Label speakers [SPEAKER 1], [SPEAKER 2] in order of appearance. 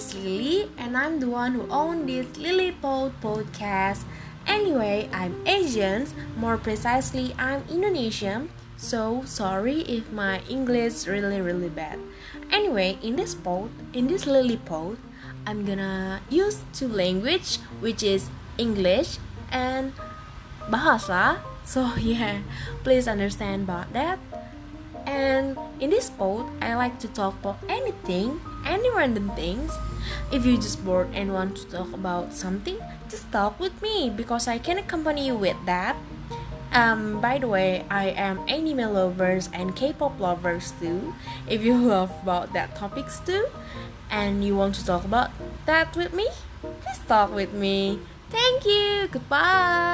[SPEAKER 1] is Lily, and I'm the one who owns this Lily Pod podcast. Anyway, I'm Asian, more precisely, I'm Indonesian, so sorry if my English really really bad. Anyway, in this pod, in this Lily pod, I'm gonna use two language, which is English and Bahasa. So yeah, please understand about that. And in this pod, I like to talk about anything, any random things. If you just bored and want to talk about something, just talk with me because I can accompany you with that. Um, by the way, I am anime lovers and K-pop lovers too. If you love about that topics too, and you want to talk about that with me, please talk with me. Thank you. Goodbye.